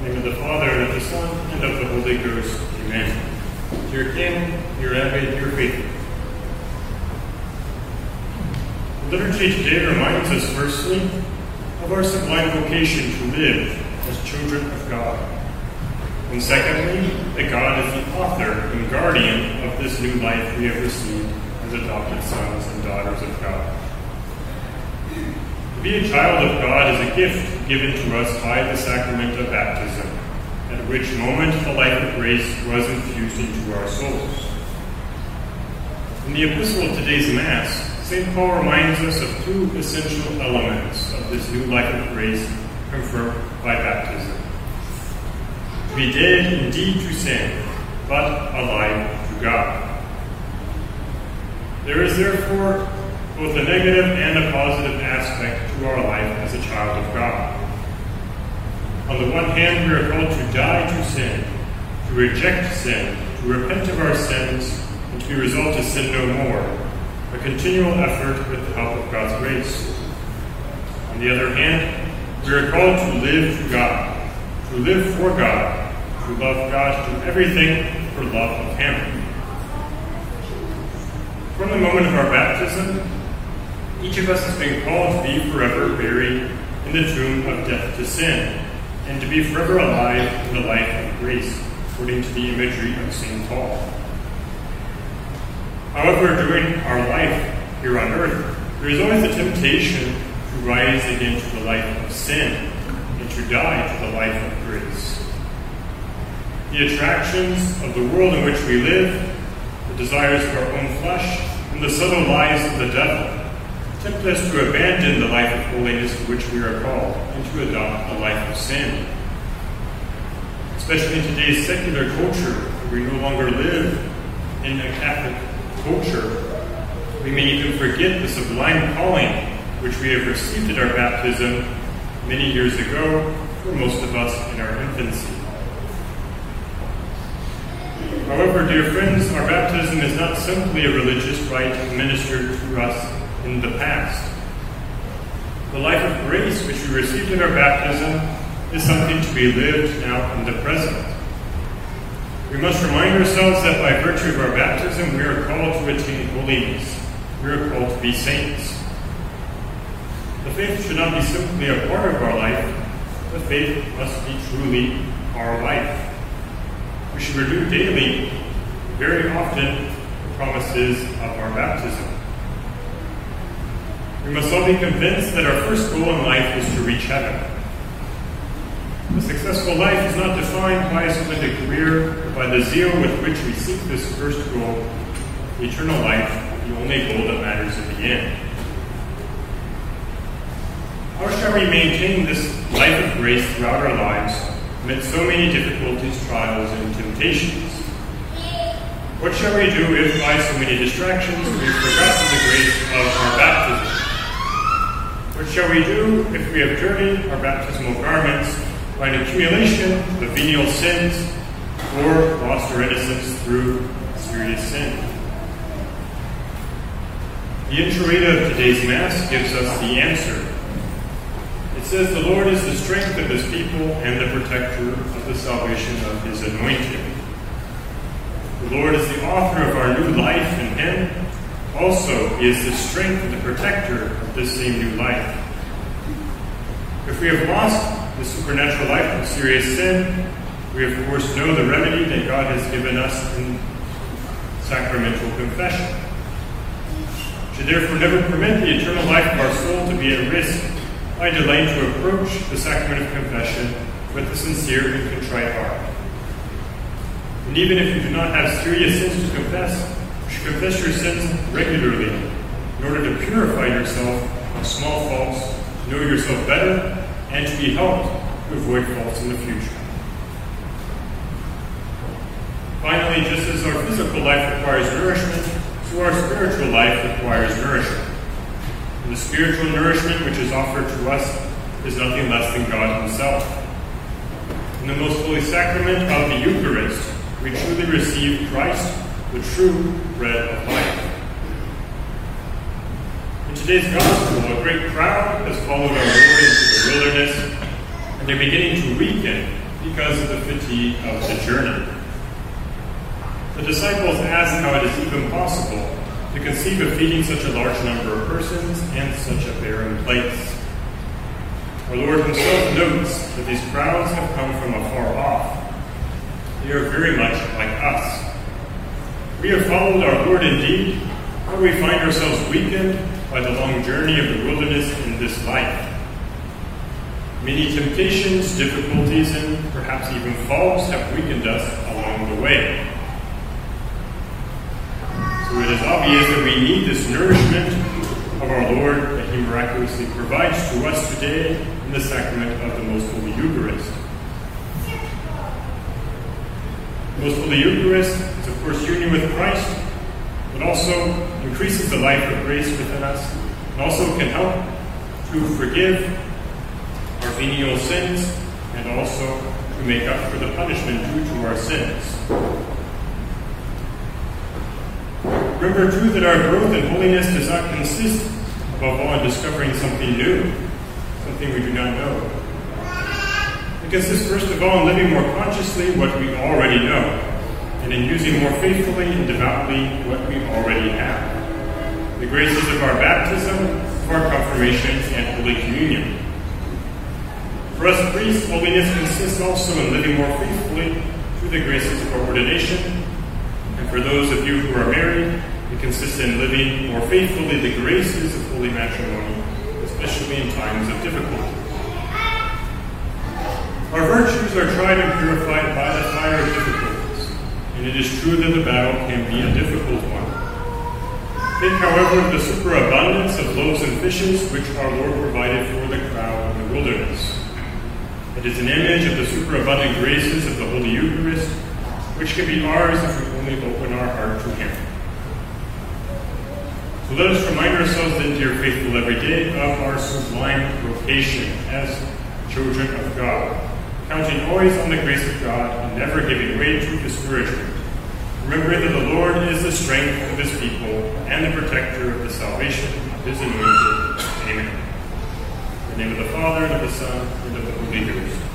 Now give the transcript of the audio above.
In the name of the Father, and of the Son, and of the Holy Ghost. Amen. Dear King, dear Abbot, dear faithful. The liturgy today reminds us, firstly, of our sublime vocation to live as children of God. And secondly, that God is the author and guardian of this new life we have received as adopted sons and daughters of God. To be a child of God is a gift given to us by the sacrament of baptism, at which moment the life of grace was infused into our souls. In the epistle of today's Mass, St. Paul reminds us of two essential elements of this new life of grace confirmed by baptism. To be dead indeed to sin, but alive to God. There is therefore both a negative and a positive aspect to our life as a child of God. On the one hand, we are called to die to sin, to reject sin, to repent of our sins, and to be resolved to sin no more, a continual effort with the help of God's grace. On the other hand, we are called to live to God, to live for God, to love God, to do everything for love of Him. From the moment of our baptism, each of us has been called to be forever buried in the tomb of death to sin, and to be forever alive in the life of grace, according to the imagery of St. Paul. However, during our life here on earth, there is always the temptation to rise again to the life of sin and to die to the life of grace. The attractions of the world in which we live, the desires of our own flesh, and the subtle lies of the devil tempt us to abandon the life of holiness to which we are called and to adopt a life of sin. Especially in today's secular culture, where we no longer live in a Catholic culture, we may even forget the sublime calling which we have received at our baptism many years ago, for most of us in our infancy. However, dear friends, our baptism is not simply a religious rite administered to us in the past. The life of grace which we received in our baptism is something to be lived now in the present. We must remind ourselves that by virtue of our baptism, we are called to attain holiness. We are called to be saints. The faith should not be simply a part of our life, the faith must be truly our life. We should renew daily, very often, the promises of our baptism. We must all be convinced that our first goal in life is to reach heaven. A successful life is not defined by a splendid career, but by the zeal with which we seek this first goal, eternal life, the only goal that matters in the end. How shall we maintain this life of grace throughout our lives amid so many difficulties, trials, and temptations? What shall we do if, by so many distractions, we've forgotten the grace of our baptism? What shall we do if we have dirtied our baptismal garments by an accumulation of venial sins or lost our innocence through serious sin? The introit of today's Mass gives us the answer. It says, The Lord is the strength of his people and the protector of the salvation of his anointed. The Lord is the author of our new life in him. Also, is the strength and the protector of this same new life. If we have lost the supernatural life of serious sin, we of course know the remedy that God has given us in sacramental confession. Should therefore never permit the eternal life of our soul to be at risk by delaying to approach the sacrament of confession with a sincere and contrite heart. And even if you do not have serious sins to confess, should confess your sins regularly in order to purify yourself of small faults, know yourself better, and to be helped to avoid faults in the future. Finally, just as our physical life requires nourishment, so our spiritual life requires nourishment. And the spiritual nourishment which is offered to us is nothing less than God Himself. In the most holy sacrament of the Eucharist, we truly receive Christ, the true bread of life. In today's gospel, a great crowd has followed our Lord into the wilderness, and they're beginning to weaken because of the fatigue of the journey. The disciples ask how it is even possible to conceive of feeding such a large number of persons and such a barren place. Our Lord Himself notes that these crowds have come from afar off. They are very much like us. We have followed our Lord indeed, but we find ourselves weakened by the long journey of the wilderness in this life. Many temptations, difficulties, and perhaps even falls have weakened us along the way. So it is obvious that we need this nourishment of our Lord that He miraculously provides to us today in the sacrament of the Most Holy Eucharist. The Most Holy Eucharist is, of course, union with Christ, but also increases the life of grace within us, and also can help to forgive our venial sins and also to make up for the punishment due to our sins. Remember, too, that our growth in holiness does not consist, above all, in discovering something new, something we do not know. Consists, first of all, in living more consciously what we already know, and in using more faithfully and devoutly what we already have. The graces of our baptism, of our confirmation, and Holy Communion. For us priests, holiness consists also in living more faithfully through the graces of our ordination. And for those of you who are married, it consists in living more faithfully the graces of holy matrimony, especially in times of difficulty. Our virtues are tried and purified by the fire of difficulties, and it is true that the battle can be a difficult one. Think, however, of the superabundance of loaves and fishes which our Lord provided for the crowd in the wilderness. It is an image of the superabundant graces of the Holy Eucharist, which can be ours if we only open our heart to Him. So let us remind ourselves then, dear faithful, every day of our sublime vocation as children of God, counting always on the grace of God and never giving way to discouragement. Remembering that the Lord is the strength of his people and the protector of the salvation of his anointed. Amen. In the name of the Father, and of the Son, and of the Holy Ghost.